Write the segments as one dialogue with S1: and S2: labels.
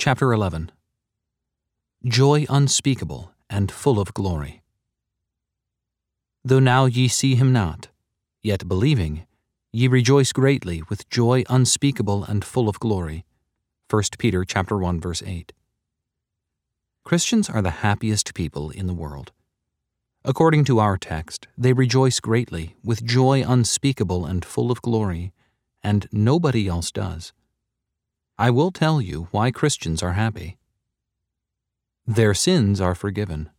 S1: Chapter 11 Joy unspeakable and full of glory. Though now ye see him not, yet believing, ye rejoice greatly with joy unspeakable and full of glory. 1 Peter chapter 1 verse 8. Christians are the happiest people in the world. According to our text, they rejoice greatly with joy unspeakable and full of glory, and nobody else does. I will tell you why Christians are happy. Their sins are forgiven.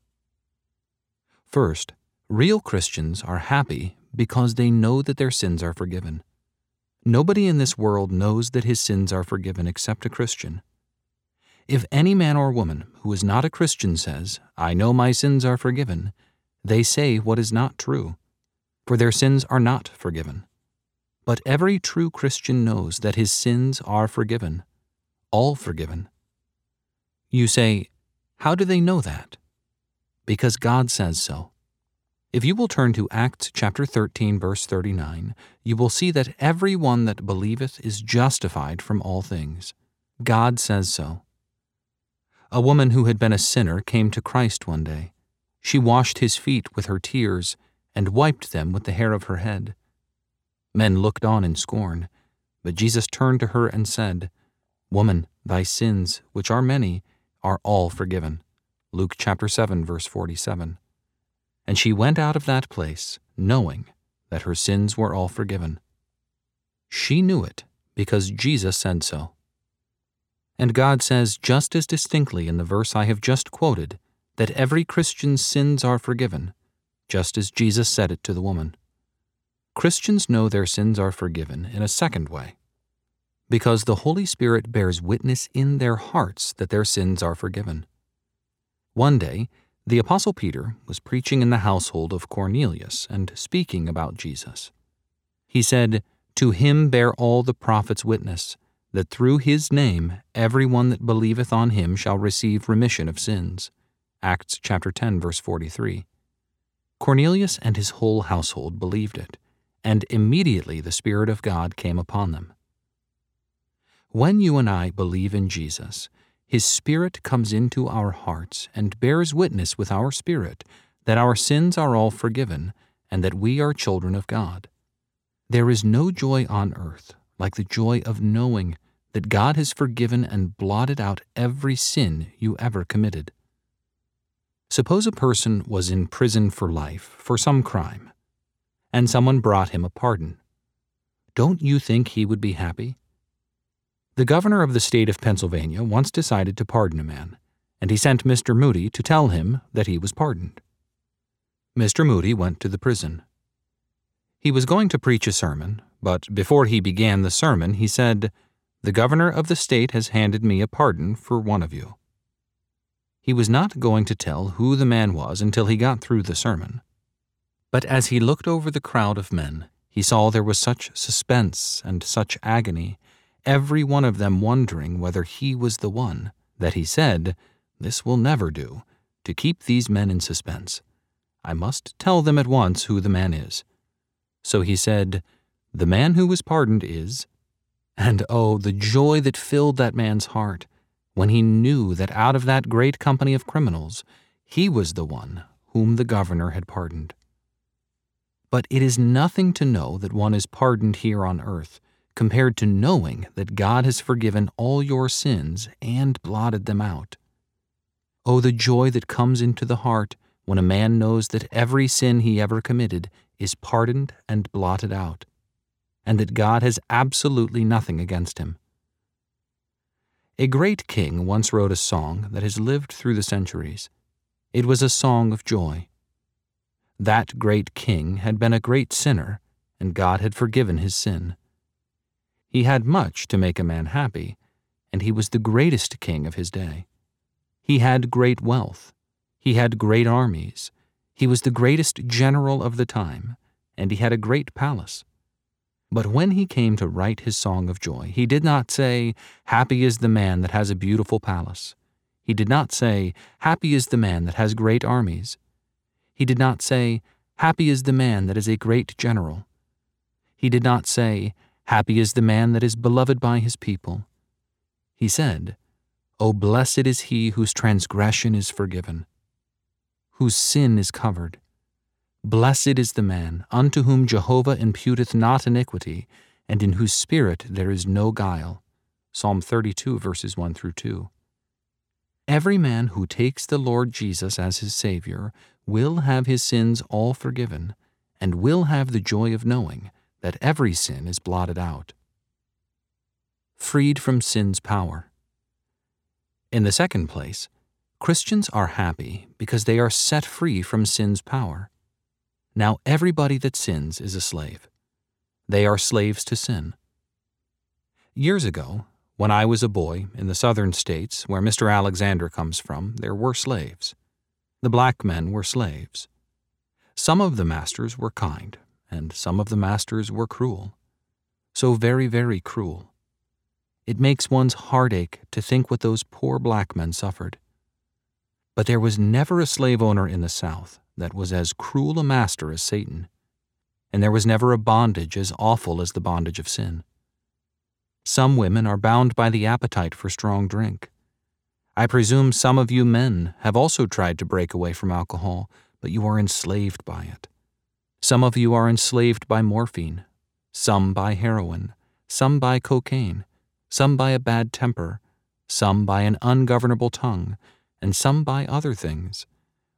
S1: First, real Christians are happy because they know that their sins are forgiven. Nobody in this world knows that his sins are forgiven except a Christian. If any man or woman who is not a Christian says, I know my sins are forgiven, they say what is not true, for their sins are not forgiven. But every true Christian knows that his sins are forgiven all forgiven. You say, How do they know that? Because God says so. If you will turn to Acts chapter 13 verse 39, you will see that every one that believeth is justified from all things. God says so. A woman who had been a sinner came to Christ one day. She washed his feet with her tears and wiped them with the hair of her head. Men looked on in scorn, but Jesus turned to her and said, Woman, thy sins, which are many, are all forgiven. Luke chapter 7 verse 47. And she went out of that place, knowing that her sins were all forgiven. She knew it because Jesus said so. And God says just as distinctly in the verse I have just quoted that every Christian's sins are forgiven, just as Jesus said it to the woman. Christians know their sins are forgiven in a second way because the Holy Spirit bears witness in their hearts that their sins are forgiven. One day, the Apostle Peter was preaching in the household of Cornelius and speaking about Jesus. He said, To him bear all the prophets witness, that through his name every one that believeth on him shall receive remission of sins. Acts chapter 10 verse 43. Cornelius and his whole household believed it, and immediately the Spirit of God came upon them. When you and I believe in Jesus, His Spirit comes into our hearts and bears witness with our spirit that our sins are all forgiven and that we are children of God. There is no joy on earth like the joy of knowing that God has forgiven and blotted out every sin you ever committed. Suppose a person was in prison for life for some crime, and someone brought him a pardon. Don't you think he would be happy? The governor of the state of Pennsylvania once decided to pardon a man, and he sent Mr. Moody to tell him that he was pardoned. Mr. Moody went to the prison. He was going to preach a sermon, but before he began the sermon, he said, The governor of the state has handed me a pardon for one of you. He was not going to tell who the man was until he got through the sermon. But as he looked over the crowd of men, he saw there was such suspense and such agony every one of them wondering whether he was the one, that he said, This will never do, to keep these men in suspense. I must tell them at once who the man is. So he said, The man who was pardoned is. And oh, the joy that filled that man's heart when he knew that out of that great company of criminals, he was the one whom the governor had pardoned. But it is nothing to know that one is pardoned here on earth compared to knowing that God has forgiven all your sins and blotted them out. Oh, the joy that comes into the heart when a man knows that every sin he ever committed is pardoned and blotted out, and that God has absolutely nothing against him. A great king once wrote a song that has lived through the centuries. It was a song of joy. That great king had been a great sinner, and God had forgiven his sin. He had much to make a man happy, and he was the greatest king of his day. He had great wealth. He had great armies. He was the greatest general of the time, and he had a great palace. But when he came to write his song of joy, he did not say, Happy is the man that has a beautiful palace. He did not say, Happy is the man that has great armies. He did not say, Happy is the man that is a great general. He did not say, Happy is the man that is beloved by his people. He said, O blessed is he whose transgression is forgiven, whose sin is covered. Blessed is the man unto whom Jehovah imputeth not iniquity, and in whose spirit there is no guile. Psalm 32, verses 1 through 2. Every man who takes the Lord Jesus as his Savior will have his sins all forgiven, and will have the joy of knowing that every sin is blotted out. Freed from sin's power. In the second place, Christians are happy because they are set free from sin's power. Now everybody that sins is a slave. They are slaves to sin. Years ago, when I was a boy in the southern states where Mr. Alexander comes from, there were slaves. The black men were slaves. Some of the masters were kind, and some of the masters were cruel. So very, very cruel. It makes one's heart ache to think what those poor black men suffered. But there was never a slave owner in the South that was as cruel a master as Satan, and there was never a bondage as awful as the bondage of sin. Some women are bound by the appetite for strong drink. I presume some of you men have also tried to break away from alcohol, but you are enslaved by it. Some of you are enslaved by morphine, some by heroin, some by cocaine, some by a bad temper, some by an ungovernable tongue, and some by other things.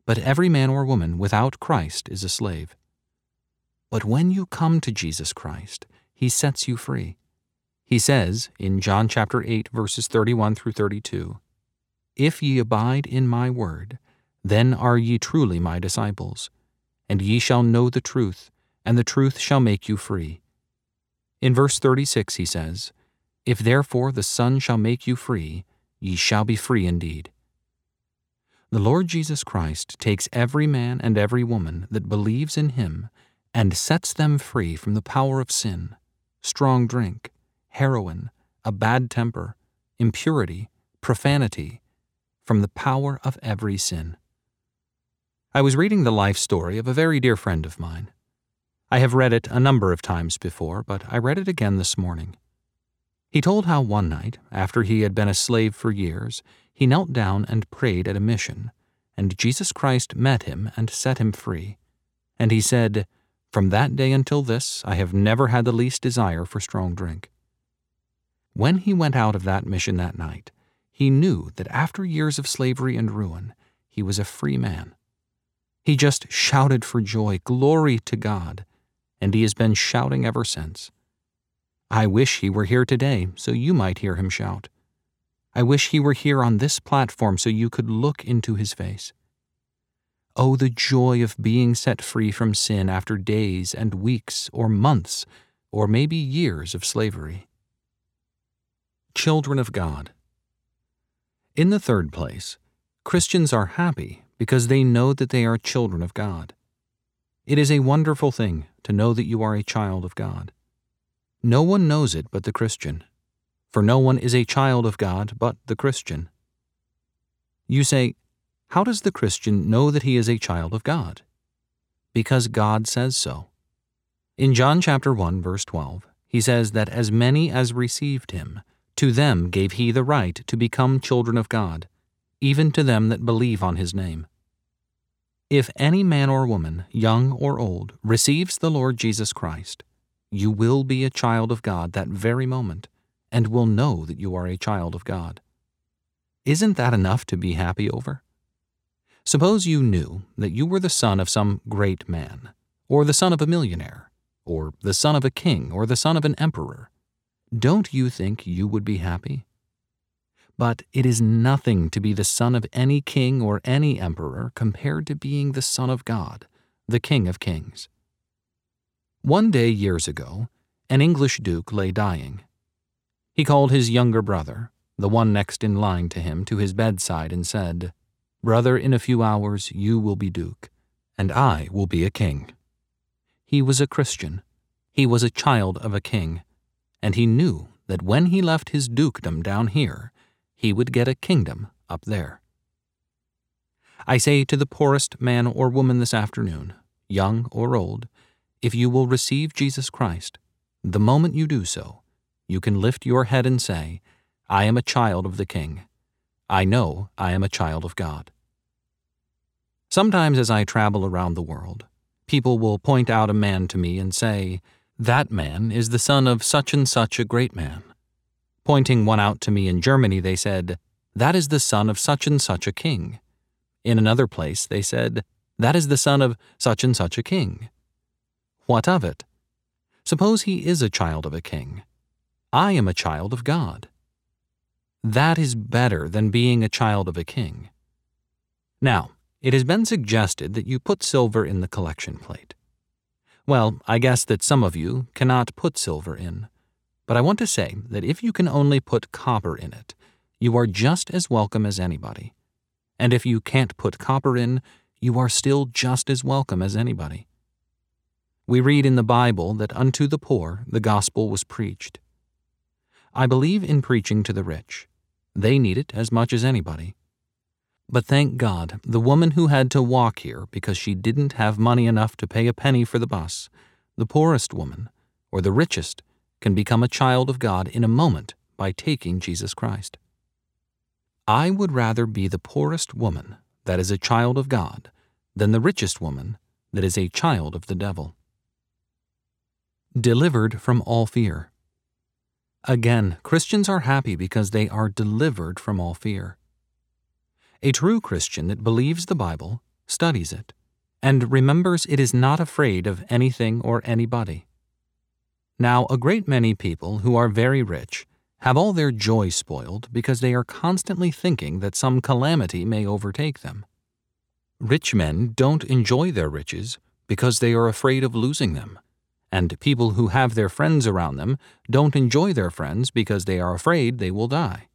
S1: But every man or woman without Christ is a slave. But when you come to Jesus Christ, he sets you free. He says in John chapter 8 verses 31 through 32, If ye abide in my word, then are ye truly my disciples, and ye shall know the truth, and the truth shall make you free. In verse 36 he says, if therefore the Son shall make you free, ye shall be free indeed. The Lord Jesus Christ takes every man and every woman that believes in him and sets them free from the power of sin, strong drink, heroin, a bad temper, impurity, profanity, from the power of every sin. I was reading the life story of a very dear friend of mine. I have read it a number of times before, but I read it again this morning. He told how one night, after he had been a slave for years, he knelt down and prayed at a mission, and Jesus Christ met him and set him free. And he said, From that day until this, I have never had the least desire for strong drink. When he went out of that mission that night, he knew that after years of slavery and ruin, he was a free man. He just shouted for joy, Glory to God, and he has been shouting ever since. I wish he were here today so you might hear him shout. I wish he were here on this platform so you could look into his face. Oh, the joy of being set free from sin after days and weeks or months or maybe years of slavery. Children of God. In the third place, Christians are happy because they know that they are children of God. It is a wonderful thing to know that you are a child of God. No one knows it but the Christian, for no one is a child of God but the Christian. You say, How does the Christian know that he is a child of God? Because God says so. In John chapter 1 verse 12, he says that as many as received him, to them gave he the right to become children of God, even to them that believe on his name. If any man or woman, young or old, receives the Lord Jesus Christ, you will be a child of God that very moment and will know that you are a child of God. Isn't that enough to be happy over? Suppose you knew that you were the son of some great man, or the son of a millionaire, or the son of a king, or the son of an emperor. Don't you think you would be happy? But it is nothing to be the son of any king or any emperor compared to being the son of God, the King of kings. One day years ago, an English duke lay dying. He called his younger brother, the one next in line to him, to his bedside and said, Brother, in a few hours you will be duke, and I will be a king. He was a Christian. He was a child of a king, and he knew that when he left his dukedom down here, he would get a kingdom up there. I say to the poorest man or woman this afternoon, young or old, if you will receive Jesus Christ, the moment you do so, you can lift your head and say, I am a child of the King. I know I am a child of God. Sometimes as I travel around the world, people will point out a man to me and say, That man is the son of such and such a great man. Pointing one out to me in Germany, they said, That is the son of such and such a king. In another place, they said, That is the son of such and such a king. What of it? Suppose he is a child of a king. I am a child of God. That is better than being a child of a king. Now, it has been suggested that you put silver in the collection plate. Well, I guess that some of you cannot put silver in, but I want to say that if you can only put copper in it, you are just as welcome as anybody. And if you can't put copper in, you are still just as welcome as anybody. We read in the Bible that unto the poor the gospel was preached. I believe in preaching to the rich. They need it as much as anybody. But thank God, the woman who had to walk here because she didn't have money enough to pay a penny for the bus, the poorest woman, or the richest, can become a child of God in a moment by taking Jesus Christ. I would rather be the poorest woman that is a child of God than the richest woman that is a child of the devil. Delivered from all fear. Again, Christians are happy because they are delivered from all fear. A true Christian that believes the Bible, studies it, and remembers it is not afraid of anything or anybody. Now, a great many people who are very rich have all their joy spoiled because they are constantly thinking that some calamity may overtake them. Rich men don't enjoy their riches because they are afraid of losing them and people who have their friends around them don't enjoy their friends because they are afraid they will die.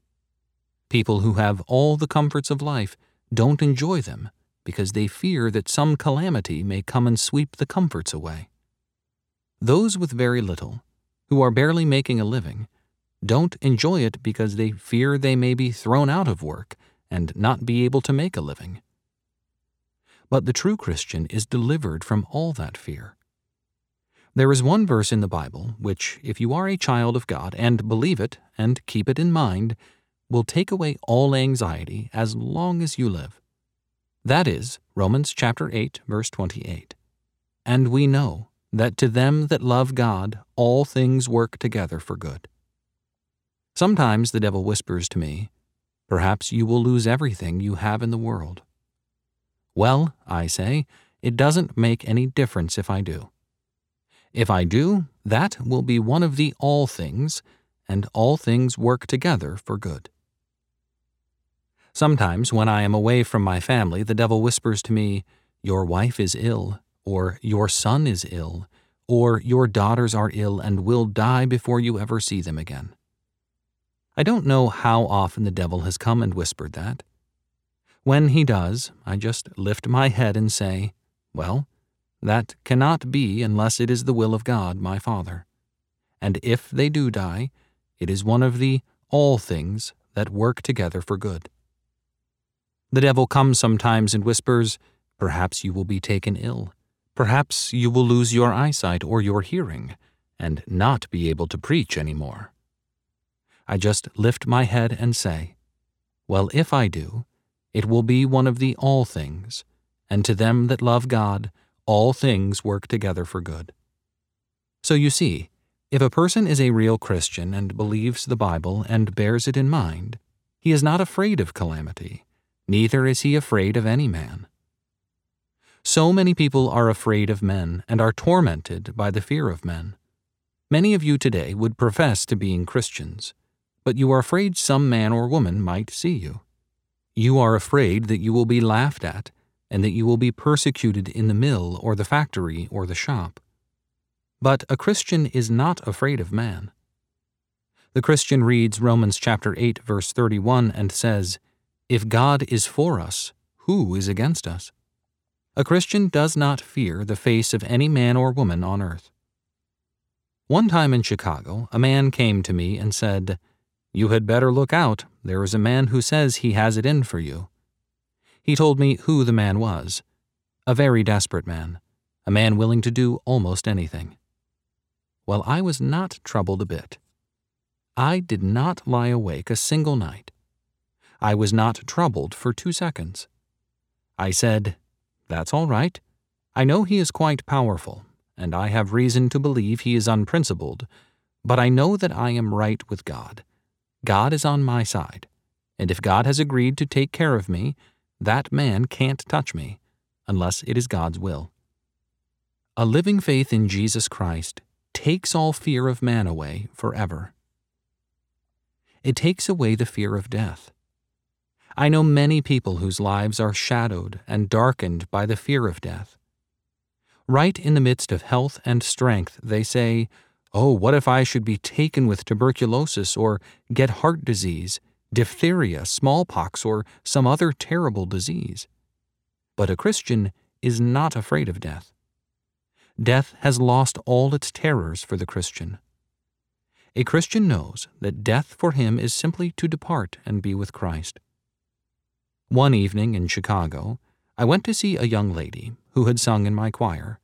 S1: People who have all the comforts of life don't enjoy them because they fear that some calamity may come and sweep the comforts away. Those with very little, who are barely making a living, don't enjoy it because they fear they may be thrown out of work and not be able to make a living. But the true Christian is delivered from all that fear there is one verse in the Bible which, if you are a child of God and believe it and keep it in mind, will take away all anxiety as long as you live. That is Romans chapter 8 verse 28. And we know that to them that love God all things work together for good. Sometimes the devil whispers to me, Perhaps you will lose everything you have in the world. Well, I say, it doesn't make any difference if I do. If I do, that will be one of the all things, and all things work together for good. Sometimes, when I am away from my family, the devil whispers to me, Your wife is ill, or Your son is ill, or Your daughters are ill and will die before you ever see them again. I don't know how often the devil has come and whispered that. When he does, I just lift my head and say, Well, that cannot be unless it is the will of God, my Father. And if they do die, it is one of the all things that work together for good. The devil comes sometimes and whispers, Perhaps you will be taken ill. Perhaps you will lose your eyesight or your hearing, and not be able to preach any more. I just lift my head and say, Well, if I do, it will be one of the all things, and to them that love God, all things work together for good. So you see, if a person is a real Christian and believes the Bible and bears it in mind, he is not afraid of calamity, neither is he afraid of any man. So many people are afraid of men and are tormented by the fear of men. Many of you today would profess to being Christians, but you are afraid some man or woman might see you. You are afraid that you will be laughed at and that you will be persecuted in the mill or the factory or the shop. But a Christian is not afraid of man. The Christian reads Romans chapter 8 verse 31 and says, If God is for us, who is against us? A Christian does not fear the face of any man or woman on earth. One time in Chicago, a man came to me and said, You had better look out. There is a man who says he has it in for you. He told me who the man was a very desperate man, a man willing to do almost anything. Well, I was not troubled a bit. I did not lie awake a single night. I was not troubled for two seconds. I said, That's all right. I know he is quite powerful, and I have reason to believe he is unprincipled, but I know that I am right with God. God is on my side, and if God has agreed to take care of me, that man can't touch me, unless it is God's will. A living faith in Jesus Christ takes all fear of man away forever. It takes away the fear of death. I know many people whose lives are shadowed and darkened by the fear of death. Right in the midst of health and strength, they say, Oh, what if I should be taken with tuberculosis or get heart disease, diphtheria, smallpox, or some other terrible disease? But a Christian is not afraid of death death has lost all its terrors for the Christian. A Christian knows that death for him is simply to depart and be with Christ. One evening in Chicago, I went to see a young lady who had sung in my choir,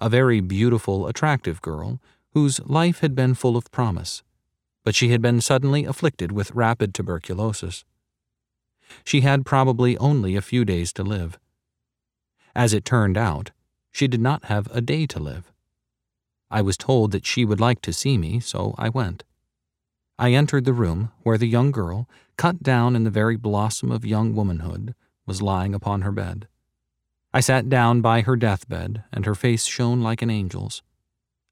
S1: a very beautiful, attractive girl whose life had been full of promise, but she had been suddenly afflicted with rapid tuberculosis. She had probably only a few days to live. As it turned out, she did not have a day to live. I was told that she would like to see me, so I went. I entered the room where the young girl, cut down in the very blossom of young womanhood, was lying upon her bed. I sat down by her deathbed, and her face shone like an angel's.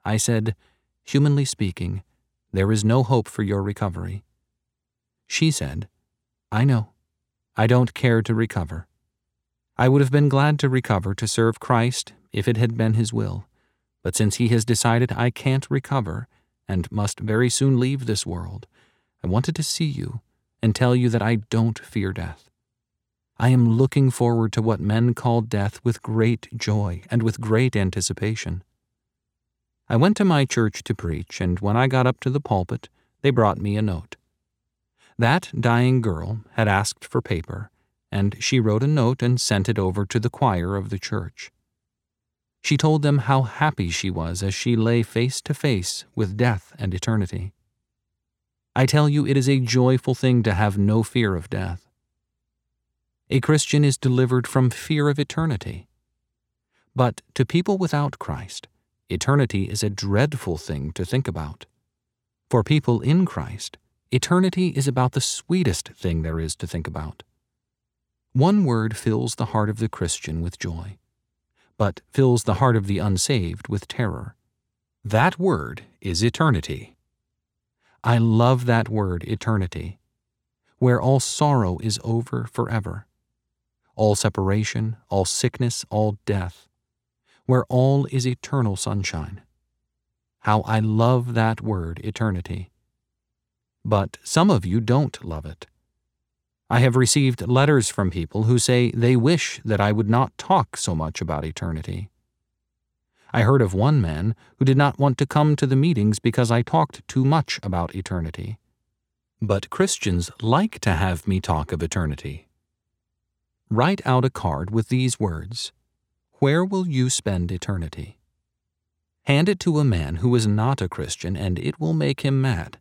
S1: I said, Humanly speaking, there is no hope for your recovery. She said, I know. I don't care to recover. I would have been glad to recover to serve Christ if it had been his will. But since he has decided I can't recover and must very soon leave this world, I wanted to see you and tell you that I don't fear death. I am looking forward to what men call death with great joy and with great anticipation. I went to my church to preach, and when I got up to the pulpit, they brought me a note. That dying girl had asked for paper, and she wrote a note and sent it over to the choir of the church. She told them how happy she was as she lay face to face with death and eternity. I tell you, it is a joyful thing to have no fear of death. A Christian is delivered from fear of eternity. But to people without Christ, eternity is a dreadful thing to think about. For people in Christ, eternity is about the sweetest thing there is to think about. One word fills the heart of the Christian with joy but fills the heart of the unsaved with terror. That word is eternity. I love that word, eternity, where all sorrow is over forever, all separation, all sickness, all death, where all is eternal sunshine. How I love that word, eternity. But some of you don't love it. I have received letters from people who say they wish that I would not talk so much about eternity. I heard of one man who did not want to come to the meetings because I talked too much about eternity. But Christians like to have me talk of eternity. Write out a card with these words Where will you spend eternity? Hand it to a man who is not a Christian, and it will make him mad.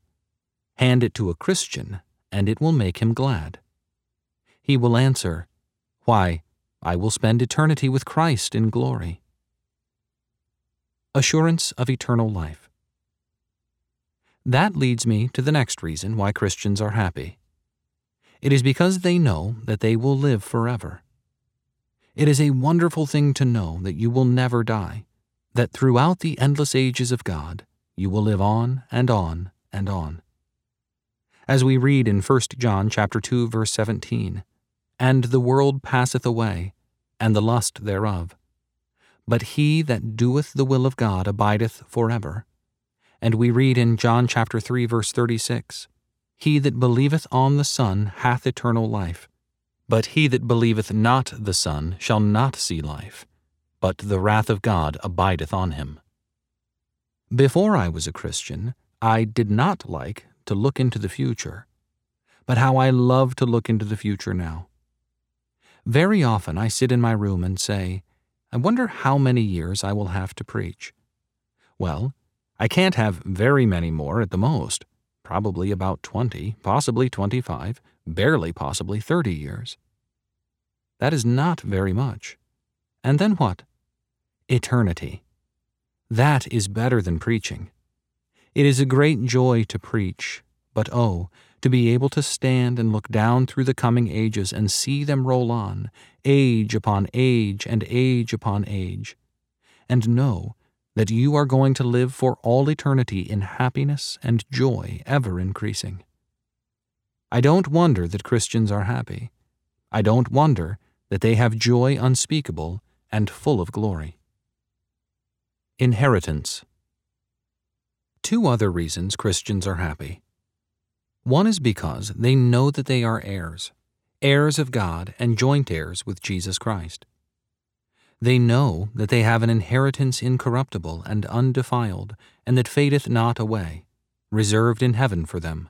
S1: Hand it to a Christian, and it will make him glad. He will answer, Why, I will spend eternity with Christ in glory. Assurance of eternal life. That leads me to the next reason why Christians are happy. It is because they know that they will live forever. It is a wonderful thing to know that you will never die, that throughout the endless ages of God, you will live on and on and on. As we read in 1 John chapter 2 verse 17, and the world passeth away, and the lust thereof. But he that doeth the will of God abideth forever. And we read in John chapter 3 verse 36, He that believeth on the Son hath eternal life. But he that believeth not the Son shall not see life, but the wrath of God abideth on him. Before I was a Christian, I did not like to look into the future. But how I love to look into the future now. Very often I sit in my room and say, I wonder how many years I will have to preach. Well, I can't have very many more at the most, probably about 20, possibly 25, barely possibly 30 years. That is not very much. And then what? Eternity. That is better than preaching. It is a great joy to preach, but oh, to be able to stand and look down through the coming ages and see them roll on, age upon age and age upon age, and know that you are going to live for all eternity in happiness and joy ever increasing. I don't wonder that Christians are happy. I don't wonder that they have joy unspeakable and full of glory. Inheritance. Two other reasons Christians are happy. One is because they know that they are heirs, heirs of God and joint heirs with Jesus Christ. They know that they have an inheritance incorruptible and undefiled, and that fadeth not away, reserved in heaven for them.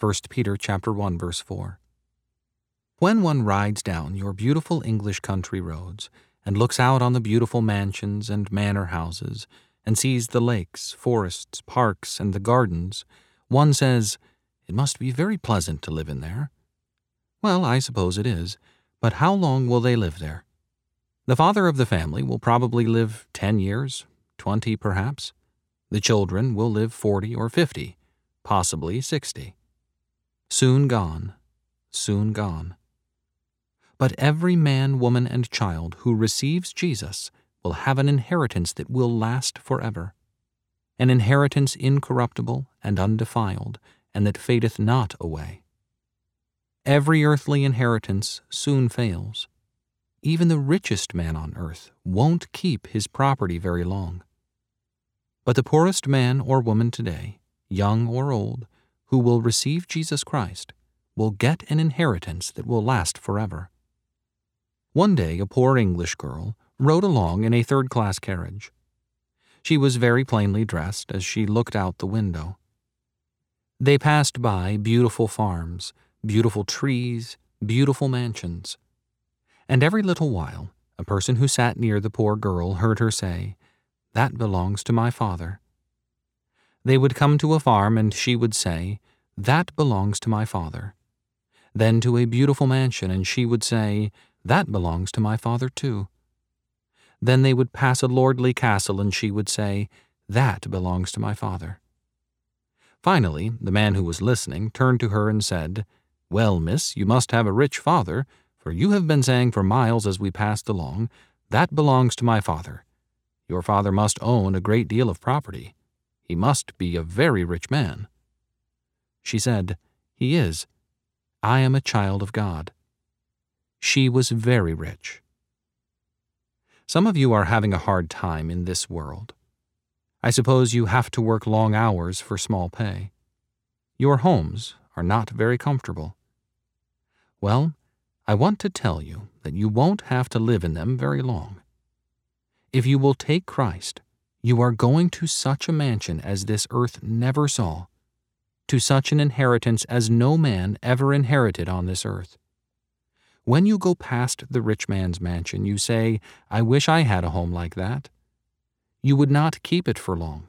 S1: 1 Peter chapter 1 verse 4. When one rides down your beautiful English country roads and looks out on the beautiful mansions and manor houses and sees the lakes, forests, parks, and the gardens, one says, It must be very pleasant to live in there. Well, I suppose it is, but how long will they live there? The father of the family will probably live ten years, twenty perhaps. The children will live forty or fifty, possibly sixty. Soon gone, soon gone. But every man, woman, and child who receives Jesus will have an inheritance that will last forever, an inheritance incorruptible and undefiled, and that fadeth not away. Every earthly inheritance soon fails even the richest man on earth won't keep his property very long. But the poorest man or woman today, young or old, who will receive Jesus Christ, will get an inheritance that will last forever. One day, a poor English girl rode along in a third class carriage. She was very plainly dressed as she looked out the window. They passed by beautiful farms, beautiful trees, beautiful mansions and every little while a person who sat near the poor girl heard her say, That belongs to my father. They would come to a farm, and she would say, That belongs to my father. Then to a beautiful mansion, and she would say, That belongs to my father too. Then they would pass a lordly castle, and she would say, That belongs to my father. Finally, the man who was listening turned to her and said, Well, miss, you must have a rich father, for you have been saying for miles as we passed along, That belongs to my father. Your father must own a great deal of property. He must be a very rich man. She said, He is. I am a child of God. She was very rich. Some of you are having a hard time in this world. I suppose you have to work long hours for small pay. Your homes are not very comfortable. Well, I want to tell you that you won't have to live in them very long. If you will take Christ, you are going to such a mansion as this earth never saw, to such an inheritance as no man ever inherited on this earth. When you go past the rich man's mansion, you say, I wish I had a home like that. You would not keep it for long.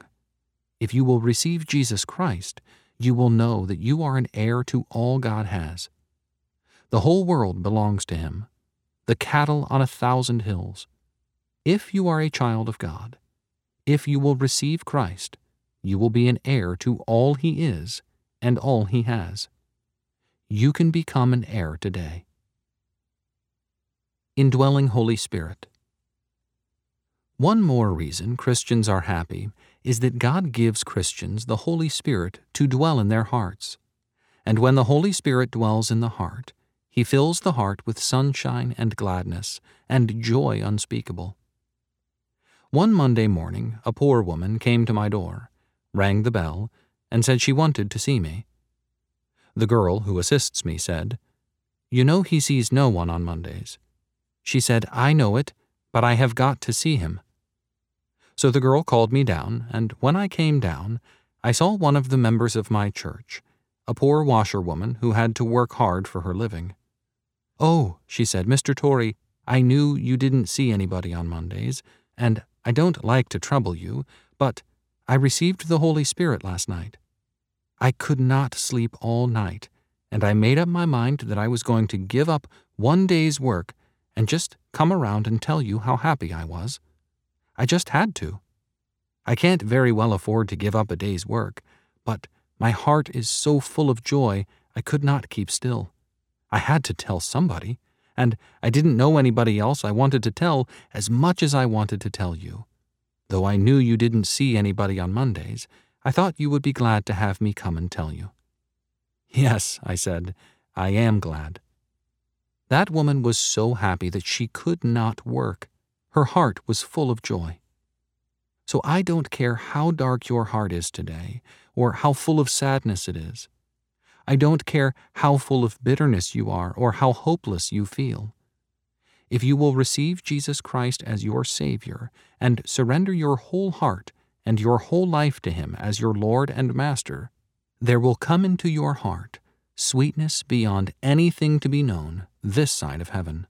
S1: If you will receive Jesus Christ, you will know that you are an heir to all God has the whole world belongs to him, the cattle on a thousand hills. If you are a child of God, if you will receive Christ, you will be an heir to all he is and all he has. You can become an heir today. Indwelling Holy Spirit. One more reason Christians are happy is that God gives Christians the Holy Spirit to dwell in their hearts. And when the Holy Spirit dwells in the heart, he fills the heart with sunshine and gladness and joy unspeakable. One Monday morning, a poor woman came to my door, rang the bell, and said she wanted to see me. The girl who assists me said, You know he sees no one on Mondays. She said, I know it, but I have got to see him. So the girl called me down, and when I came down, I saw one of the members of my church, a poor washerwoman who had to work hard for her living. Oh, she said, Mr. Torrey, I knew you didn't see anybody on Mondays, and I don't like to trouble you, but I received the Holy Spirit last night. I could not sleep all night, and I made up my mind that I was going to give up one day's work and just come around and tell you how happy I was. I just had to. I can't very well afford to give up a day's work, but my heart is so full of joy I could not keep still. I had to tell somebody, and I didn't know anybody else I wanted to tell as much as I wanted to tell you. Though I knew you didn't see anybody on Mondays, I thought you would be glad to have me come and tell you. Yes, I said, I am glad. That woman was so happy that she could not work. Her heart was full of joy. So I don't care how dark your heart is today, or how full of sadness it is. I don't care how full of bitterness you are, or how hopeless you feel. If you will receive Jesus Christ as your Savior and surrender your whole heart and your whole life to Him as your Lord and Master, there will come into your heart sweetness beyond anything to be known this side of heaven.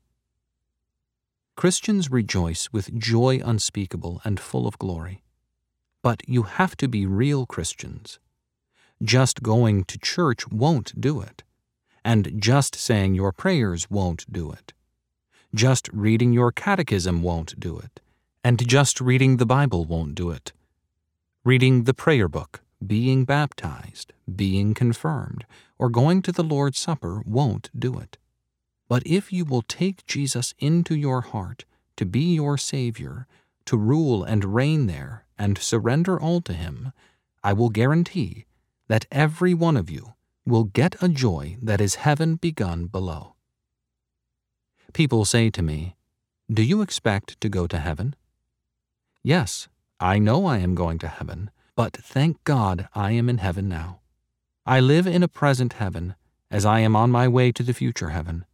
S1: Christians rejoice with joy unspeakable and full of glory. But you have to be real Christians. Just going to church won't do it, and just saying your prayers won't do it. Just reading your catechism won't do it, and just reading the Bible won't do it. Reading the prayer book, being baptized, being confirmed, or going to the Lord's Supper won't do it. But if you will take Jesus into your heart to be your Savior, to rule and reign there, and surrender all to Him, I will guarantee that every one of you will get a joy that is heaven begun below. People say to me, Do you expect to go to heaven? Yes, I know I am going to heaven, but thank God I am in heaven now. I live in a present heaven as I am on my way to the future heaven.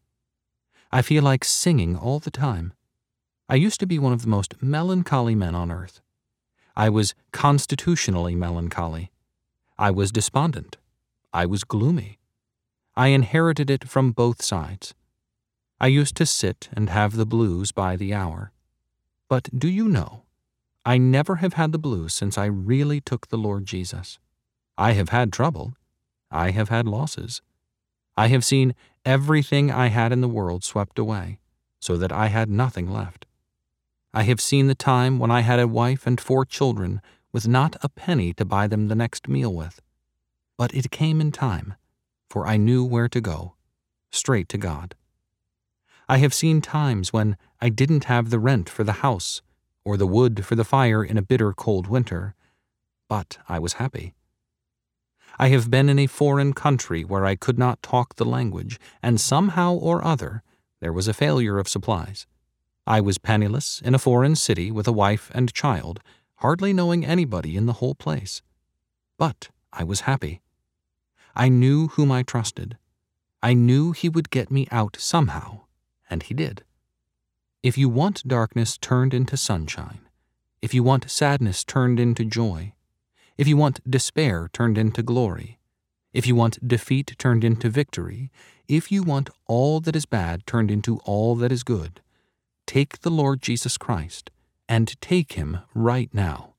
S1: I feel like singing all the time. I used to be one of the most melancholy men on earth. I was constitutionally melancholy. I was despondent. I was gloomy. I inherited it from both sides. I used to sit and have the blues by the hour. But do you know, I never have had the blues since I really took the Lord Jesus. I have had trouble. I have had losses. I have seen everything I had in the world swept away, so that I had nothing left. I have seen the time when I had a wife and four children with not a penny to buy them the next meal with. But it came in time, for I knew where to go, straight to God. I have seen times when I didn't have the rent for the house or the wood for the fire in a bitter cold winter, but I was happy. I have been in a foreign country where I could not talk the language, and somehow or other there was a failure of supplies. I was penniless in a foreign city with a wife and child, hardly knowing anybody in the whole place. But I was happy. I knew whom I trusted. I knew he would get me out somehow, and he did. If you want darkness turned into sunshine, if you want sadness turned into joy, if you want despair turned into glory, if you want defeat turned into victory, if you want all that is bad turned into all that is good, take the Lord Jesus Christ and take him right now.